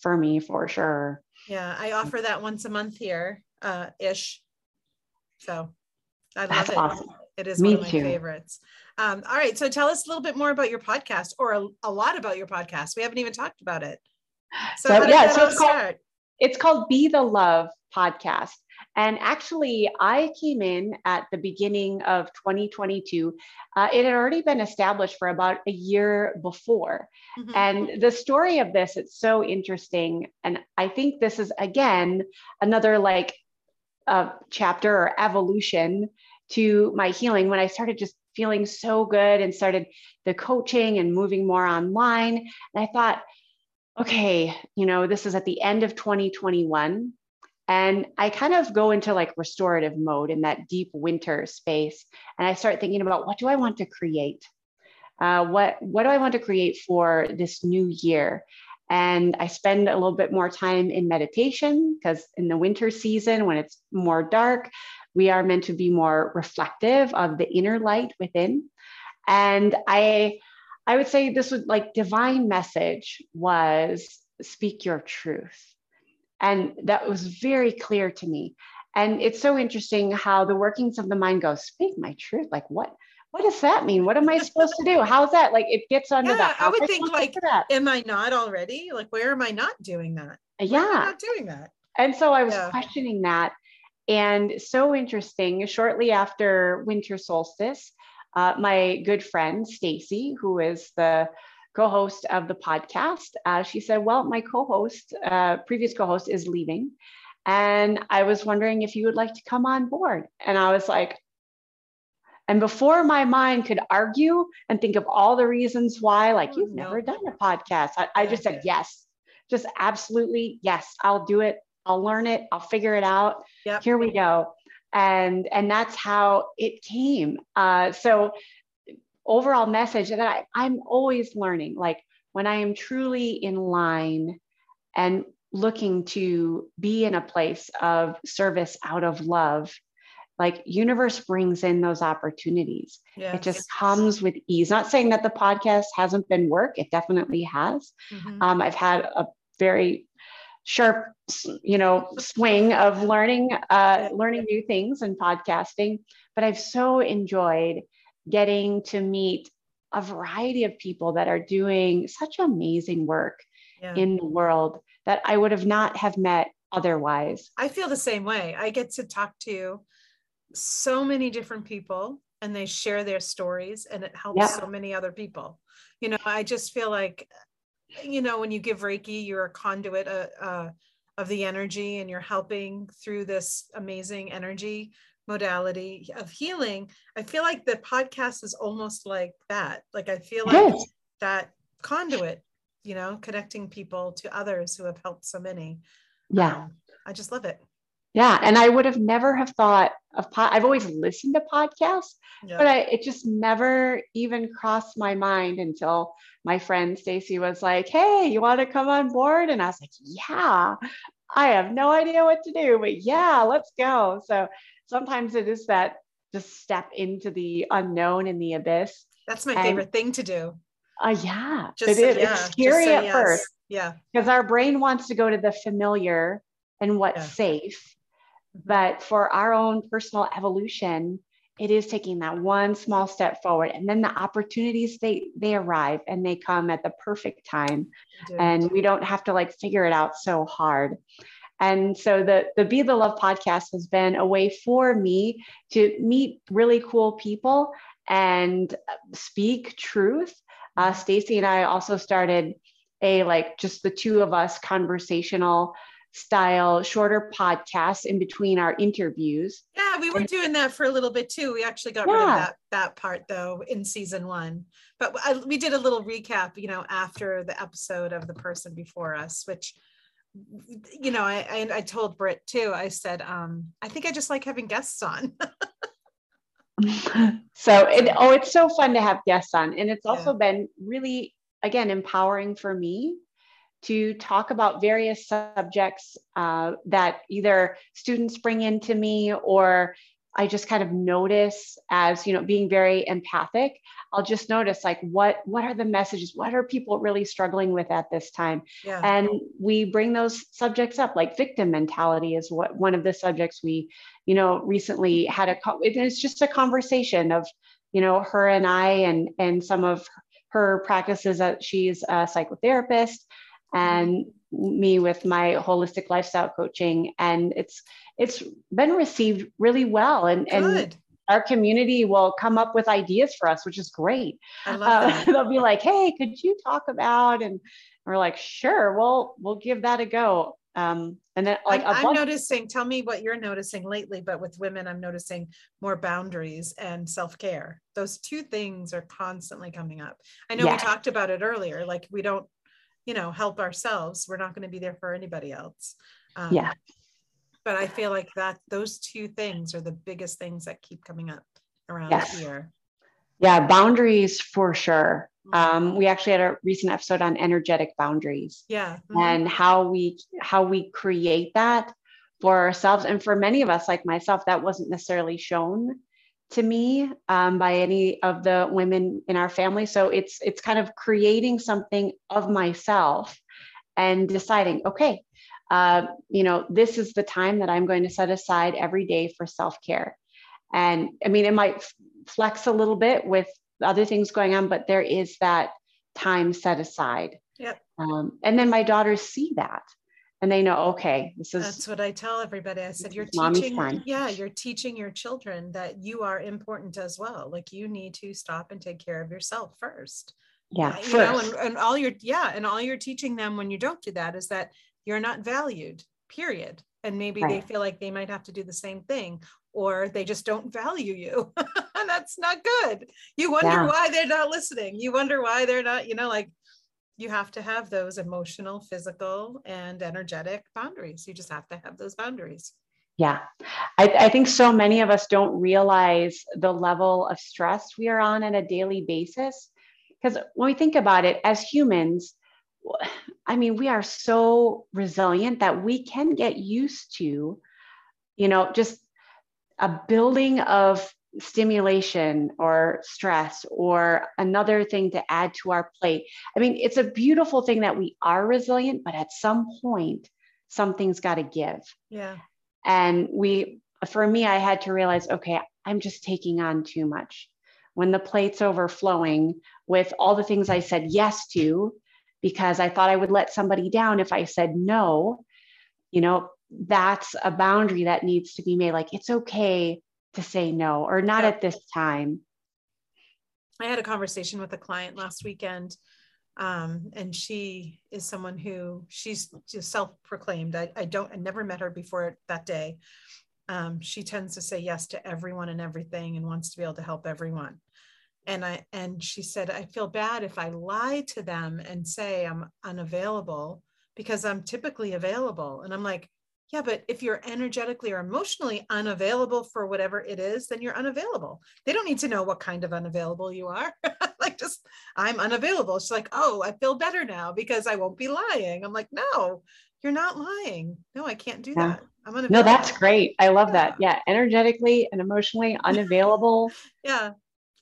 for me for sure. Yeah. I offer that once a month here uh, ish. So I love that's it. Awesome. It is me one of my too. favorites. Um, all right. So tell us a little bit more about your podcast or a, a lot about your podcast. We haven't even talked about it. So, so yeah, so it's called, it's called Be the Love podcast. And actually, I came in at the beginning of 2022. Uh, it had already been established for about a year before. Mm-hmm. And the story of this, it's so interesting. And I think this is, again, another like uh, chapter or evolution to my healing when I started just feeling so good and started the coaching and moving more online. And I thought, okay, you know, this is at the end of 2021. And I kind of go into like restorative mode in that deep winter space. And I start thinking about what do I want to create? Uh, what, what do I want to create for this new year? And I spend a little bit more time in meditation because in the winter season, when it's more dark, we are meant to be more reflective of the inner light within. And I, I would say this was like divine message was speak your truth. And that was very clear to me. And it's so interesting how the workings of the mind go, speak my truth. Like what? What does that mean? What am I supposed to do? How's that? Like it gets under yeah, that. I would think like, am I not already? Like, where am I not doing that? Yeah. not doing that. And so I was yeah. questioning that. And so interesting, shortly after winter solstice, uh, my good friend Stacy, who is the co-host of the podcast, uh, she said, "Well, my co-host, uh, previous co-host, is leaving, and I was wondering if you would like to come on board." And I was like, and before my mind could argue and think of all the reasons why, like, oh, you've never done a podcast, I, I just said yes, just absolutely yes, I'll do it. I'll learn it. I'll figure it out. Yep. Here we go and and that's how it came uh, so overall message that I, i'm always learning like when i am truly in line and looking to be in a place of service out of love like universe brings in those opportunities yes. it just comes with ease not saying that the podcast hasn't been work it definitely has mm-hmm. um, i've had a very sharp you know swing of learning uh, learning new things and podcasting but i've so enjoyed getting to meet a variety of people that are doing such amazing work yeah. in the world that i would have not have met otherwise i feel the same way i get to talk to so many different people and they share their stories and it helps yeah. so many other people you know i just feel like you know, when you give Reiki, you're a conduit uh, uh, of the energy and you're helping through this amazing energy modality of healing. I feel like the podcast is almost like that. Like, I feel like yes. that conduit, you know, connecting people to others who have helped so many. Yeah. Um, I just love it. Yeah, and I would have never have thought of pod. I've always listened to podcasts, yeah. but I, it just never even crossed my mind until my friend Stacy was like, "Hey, you want to come on board?" And I was like, "Yeah." I have no idea what to do, but yeah, let's go. So sometimes it is that just step into the unknown and the abyss. That's my and, favorite thing to do. Uh, yeah, just it is. Yeah, it's scary at yes. first. Yeah, because our brain wants to go to the familiar and what's yeah. safe but for our own personal evolution, it is taking that one small step forward and then the opportunities they they arrive and they come at the perfect time and we don't have to like figure it out so hard. And so the the be the love podcast has been a way for me to meet really cool people and speak truth. Uh, stacy and i also started a like just the two of us conversational style shorter podcasts in between our interviews. Yeah, we were doing that for a little bit too. We actually got yeah. rid of that that part though in season one. But I, we did a little recap, you know, after the episode of the person before us, which you know, I I, I told Britt too. I said, um, I think I just like having guests on. so it oh, it's so fun to have guests on, and it's also yeah. been really again empowering for me to talk about various subjects uh, that either students bring into me or I just kind of notice as you know being very empathic. I'll just notice like what what are the messages? What are people really struggling with at this time? Yeah. and we bring those subjects up like victim mentality is what one of the subjects we you know recently had a it's just a conversation of you know her and I and and some of her practices that she's a psychotherapist and me with my holistic lifestyle coaching and it's it's been received really well and Good. and our community will come up with ideas for us which is great I love uh, they'll be like hey could you talk about and we're like sure we'll we'll give that a go um and then like I'm, a I'm bunch- noticing, tell me what you're noticing lately, but with women, I'm noticing more boundaries and self-care. Those two things are constantly coming up. I know we talked about it earlier, like we don't, you know, help ourselves. We're not going to be there for anybody else. Um, Yeah. But I feel like that those two things are the biggest things that keep coming up around Yes. here. yeah boundaries for sure Mhm. um we actually had a recent episode on energetic boundaries Yeah. mhm. and how we how we create that for ourselves and for many of us like myself that wasn't necessarily shown to me um, by any of the women in our family. So it's it's kind of creating something of myself and deciding okay uh, you know this is the time that i'm going to set aside every day for self-care. And i mean it might flex a little bit with other things going on but there is that time set aside. Yep. um, and then my daughters see that and they know, okay, this is, That's what I tell everybody. I said, you're teaching, time." yeah, you're teaching your children that you are important as well. Like you need to stop and take care of yourself first. yeah, uh, you know, and, and all you're, yeah, and all you're teaching them when you don't do that is that you're not valued, period. And maybe they feel like they might have to do the same thing, or they just don't value you. and that's not good. You wonder Yeah. why they're not listening. You wonder why they're not, you know, like you have to have those emotional, physical, and energetic boundaries. You just have to have those boundaries. Yeah. I, I think so many of us don't realize the level of stress we are on on a daily basis. Because when we think about it, as humans, I mean, we are so resilient that we can get used to, you know, just a building of stimulation or stress or another thing to add to our plate. I mean, it's a beautiful thing that we are resilient, but at some point, something's got to give. Yeah. And we, for me, I had to realize, okay, I'm just taking on too much. When the plate's overflowing with all the things I said yes to, because I thought I would let somebody down if I said no, you know, that's a boundary that needs to be made. Like, it's okay to say no or not Yeah. at this time. I had a conversation with a client last weekend, um, and she is someone who she's just self-proclaimed. I, I don't, I never met her before that day. Um, she tends to say yes to everyone and everything and wants to be able to help everyone. And I and she said, I feel bad if I lie to them and say I'm unavailable because I'm typically available. And I'm like, yeah, but if you're energetically or emotionally unavailable for whatever it is, then you're unavailable. They don't need to know what kind of unavailable you are. like, just I'm unavailable. She's like, oh, I feel better now because I won't be lying. I'm like, no, you're not lying. No, I can't do Yeah. that. I'm unavailable. No, that's great. I love that. Yeah. Energetically and emotionally unavailable. Yeah.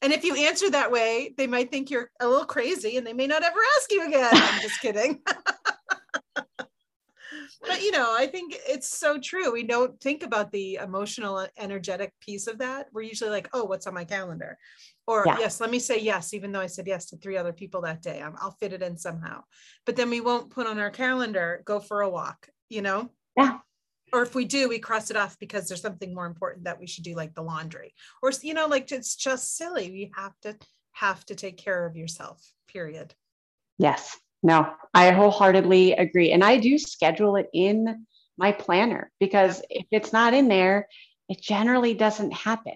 And if you answer that way, they might think you're a little crazy and they may not ever ask you again. I'm just kidding. but you know, I think it's so true. We don't think about the emotional, energetic piece of that. We're usually like, oh, what's on my calendar? Or Yeah. yes, let me say yes, even though I said yes to three other people that day. I'm, I'll fit it in somehow. But then we won't put on our calendar, go for a walk, you know? Yeah. Or if we do, we cross it off because there's something more important that we should do, like the laundry or you know like it's just silly you have to have to take care of yourself period Yes. No, I wholeheartedly agree. And I do schedule it in my planner because if it's not in there, it generally doesn't happen.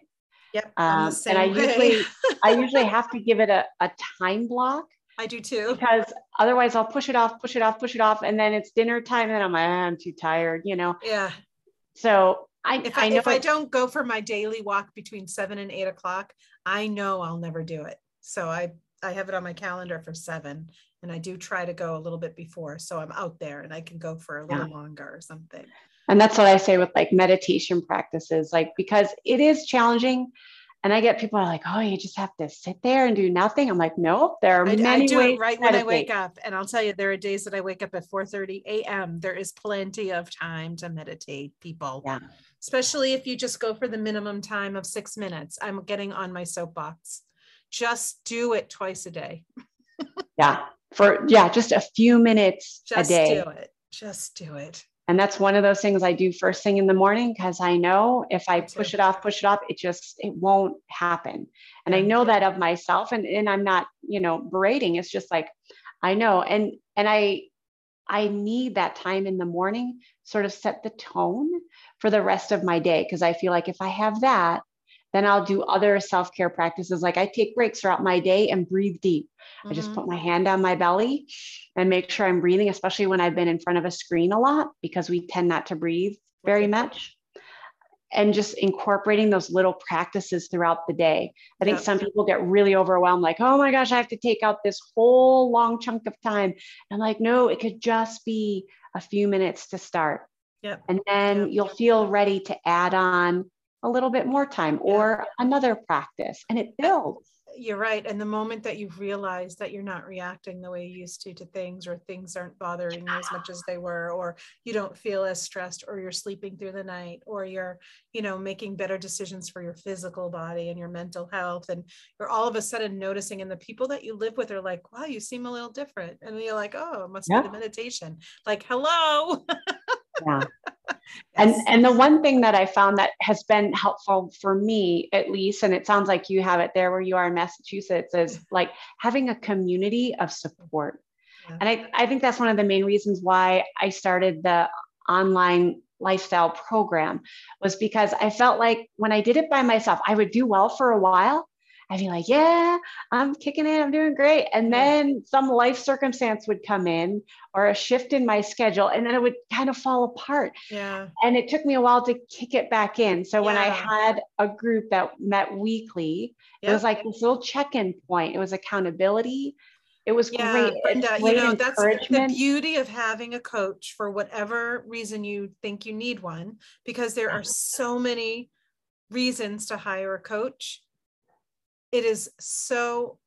yep Um, and I way. usually I usually have to give it a, a time block i do too because otherwise I'll push it off, push it off, push it off, and then it's dinner time, and I'm like, "Ah, I'm too tired, you know. yeah So I if i, I know if i don't go for my daily walk between seven and eight o'clock i know i'll never do it so i i have it on my calendar for seven and i do try to go a little bit before so i'm out there and i can go for a little longer or something And that's what I say with like meditation practices, like because it is challenging. And I get people are like, oh, you just have to sit there and do nothing. I'm like, nope, there are I, I many do ways. it right when I wake up, and I'll tell you, there are days that I wake up at 4:30 a.m. There is plenty of time to meditate, people. Yeah. Especially if you just go for the minimum time of six minutes. I'm getting on my soapbox. Just do it twice a day. Yeah. For yeah, just a few minutes Just a day. Just do it. Just do it. And that's one of those things I do first thing in the morning because I know if I push it off, push it off, it just it won't happen. And I mm-hmm. know that of myself and, and I'm not, you know, berating. It's just like I know. And and I I need that time in the morning sort of set the tone for the rest of my day. Cause I feel like if I have that, then I'll do other self-care practices. Like I take breaks throughout my day and breathe deep. I just Mhm. put my hand on my belly and make sure I'm breathing, especially when I've been in front of a screen a lot because we tend not to breathe very much. And just incorporating those little practices throughout the day. I think Yeah. some people get really overwhelmed, like, oh my gosh, I have to take out this whole long chunk of time. I'm like, no, it could just be a few minutes to start. Yep. And then Yep. you'll feel ready to add on a little bit more time or another practice and it builds. You're right. And the moment that you realize that you're not reacting the way you used to to things, or things aren't bothering you as much as they were, or you don't feel as stressed, or you're sleeping through the night, or you're, you know, making better decisions for your physical body and your mental health. And you're all of a sudden noticing, and the people that you live with are like, wow, you seem a little different. And you're like, oh, it must Yeah. be the meditation. Like, hello. Yeah. And and the one thing that I found that has been helpful for me at least, and it sounds like you have it there where you are in Massachusetts, is mm-hmm. like having a community of support. Yeah. And I, I think that's one of the main reasons why I started the online lifestyle program was because I felt like when I did it by myself, I would do well for a while. I'd be like, yeah, I'm kicking it, I'm doing great. And then some life circumstance would come in or a shift in my schedule, and then it would kind of fall apart yeah. and it took me a while to kick it back in. So when I had a group that met weekly, it was like this little check-in point. It was accountability. It was Yeah, great. Brenda, uh, you know, that's the beauty of having a coach for whatever reason you think you need one, because there are so many reasons to hire a coach. It is so,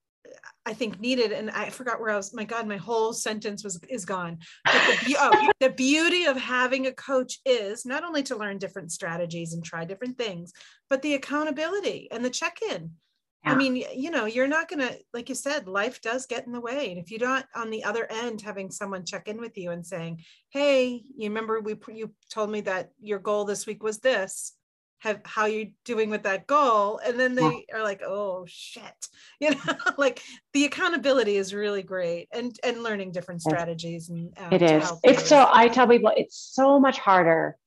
I think, needed. And I forgot where I was. My God, my whole sentence was is gone. But the, oh, the beauty of having a coach is not only to learn different strategies and try different things, but the accountability and the check-in. I mean, you know, you're not going to, like you said, life does get in the way. And if you're not on the other end having someone check in with you and saying, Hey, you remember we, you told me that your goal this week was this, have, how you're doing with that goal? And then Yeah. they are like, Oh shit, you know, like the accountability is really great and, and learning different strategies. And um, It to is. help It's you. so I tell people it's so much harder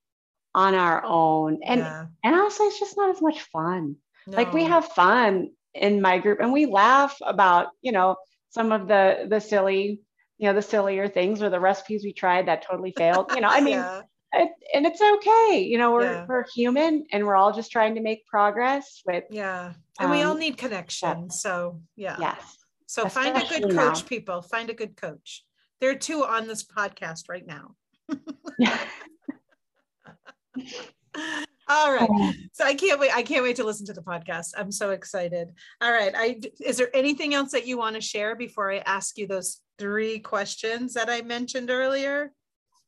on our own. And Yeah. and also it's just not as much fun. Like we have fun in my group and we laugh about, you know, some of the the silly, you know, the sillier things or the recipes we tried that totally failed. You know, I mean, Yeah. It, and it's okay. You know, we're Yeah. we're human and we're all just trying to make progress with Yeah. And we all Um, need connection. So yeah. yes. So find a good coach, now. people. Find a good coach. There are two on this podcast right now. Yeah. All right. So I can't wait. I can't wait to listen to the podcast. I'm so excited. All right. I is there anything else that you want to share before I ask you those three questions that I mentioned earlier?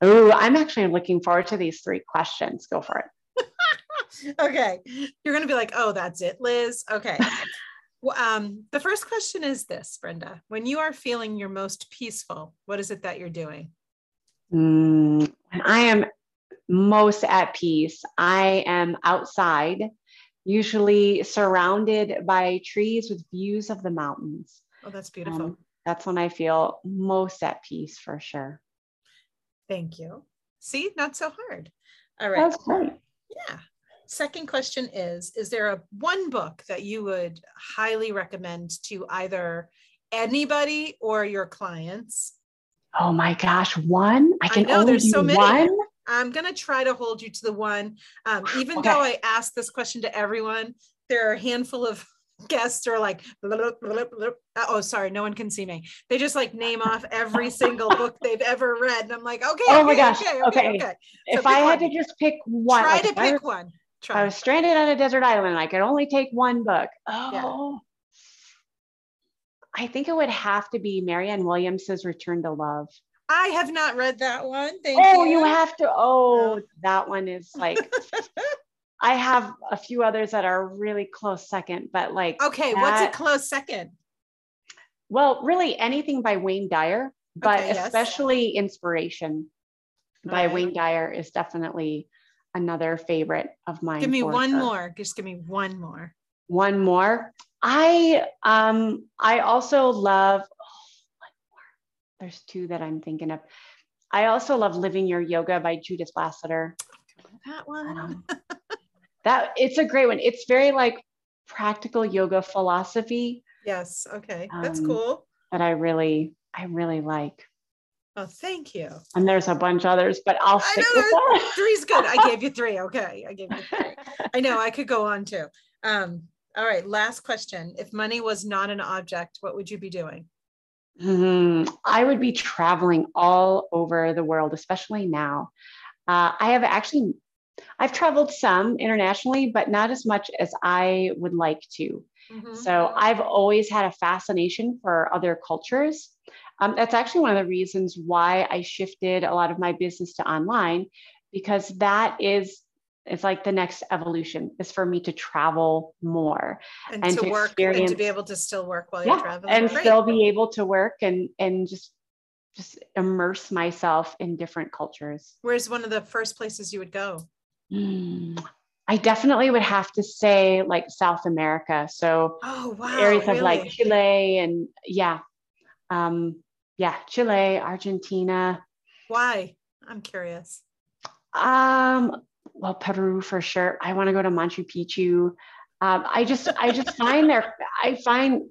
Oh, I'm actually looking forward to these three questions. Go for it. okay. You're gonna be like, oh, that's it, Liz. Okay. Well, um, the first question is this, Brenda. When you are feeling your most peaceful, what is it that you're doing? Mm, when I am most at peace, I am outside, usually surrounded by trees with views of the mountains. Oh, that's beautiful. Um, that's when I feel most at peace for sure. Thank you. See, not so hard. All right. That's great. Yeah. Second question is Is there a one book that you would highly recommend to either anybody or your clients? Oh my gosh, one? I can know, only there's so many. one. I'm going to try to hold you to the one. Um, even Okay. though I ask this question to everyone, there are a handful of guests are like, "Blah, blah, blah, blah." Uh, oh, sorry, no one can see me. They just like name off every single book they've ever read. And I'm like, okay, Oh my okay, gosh, okay, okay, okay. okay. If I had one. to just pick one, Try like, to I pick was- one. I was stranded on a desert island and I could only take one book. Oh, I think it would have to be Marianne Williamson's Return to Love. I have not read that one. Thank oh, you. you have to. Oh, that one is like, I have a few others that are really close second, but like, okay, what's a close second? well, really anything by Wayne Dyer, but Okay, yes. especially Inspiration by. Wayne Dyer is definitely another favorite of mine. Give me one sure. more. Just give me one more. One more. I um I also love oh, one more. There's two that I'm thinking of. I also love Living Your Yoga by Judith Lasater. That one. Um, that it's a great one. It's very like practical yoga philosophy Yes. Okay. That's Um, cool. that I really I really like. Oh, thank you. And there's a bunch others, but I'll I know, with that. Three's good. I gave you three. Okay. I gave you three. I know I could go on too. Um, all right. Last question. If money was not an object, what would you be doing? Hmm, I would be traveling all over the world, especially now. Uh, I have actually, I've traveled some internationally, but not as much as I would like to. Mhm. So I've always had a fascination for other cultures. Um, that's actually one of the reasons why I shifted a lot of my business to online, because that is it's like the next evolution is for me to travel more and, and to to work and to be able to still work while you're traveling. and Great. still be able to work and and just just immerse myself in different cultures Where's one of the first places you would go? Mm, i definitely would have to say like south america so Oh wow. areas of like chile and yeah um yeah chile argentina Why? I'm curious. um well peru for sure i want to go to machu picchu um, i just i just find their i find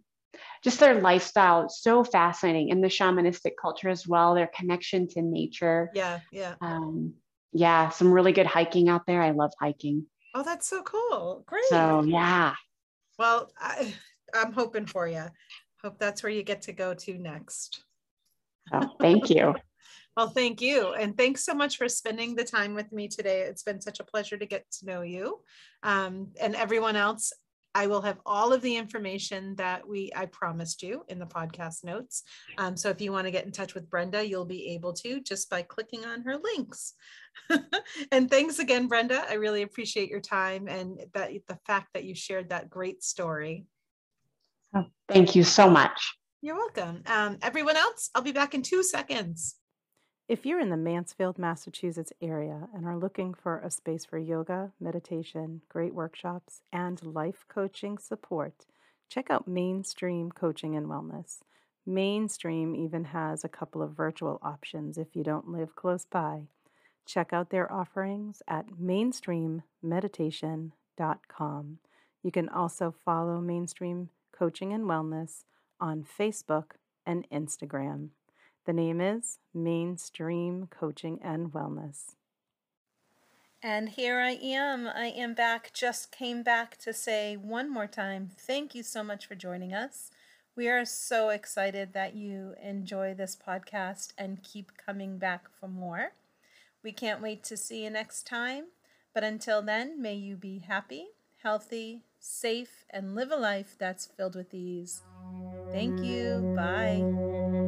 just their lifestyle so fascinating and the shamanistic culture as well their connection to nature Yeah. Yeah. um, yeah some really good hiking out there i love hiking Oh, that's so cool. Great. so yeah Well, I, I'm hoping for you. Hope that's where you get to go to next. so thank you Well, thank you. And thanks so much for spending the time with me today. It's been such a pleasure to get to know you. Um, and everyone else, I will have all of the information that we I promised you in the podcast notes. Um, so if you want to get in touch with Brenda, you'll be able to just by clicking on her links. and thanks again, Brenda. I really appreciate your time and that the fact that you shared that great story. So thank you so much You're welcome. Um, everyone else, I'll be back in two seconds. If you're in the Mansfield, Massachusetts area and are looking for a space for yoga, meditation, great workshops, and life coaching support, check out Mainstream Coaching and Wellness. Mainstream even has a couple of virtual options if you don't live close by. Check out their offerings at mainstreammeditation.com. You can also follow Mainstream Coaching and Wellness on Facebook and Instagram. The name is Mainstream Coaching and Wellness. And here I am. I am back. Just came back to say one more time thank you so much for joining us. We are so excited that you enjoy this podcast and keep coming back for more. We can't wait to see you next time. But until then, may you be happy, healthy, safe, and live a life that's filled with ease. Thank you. Bye.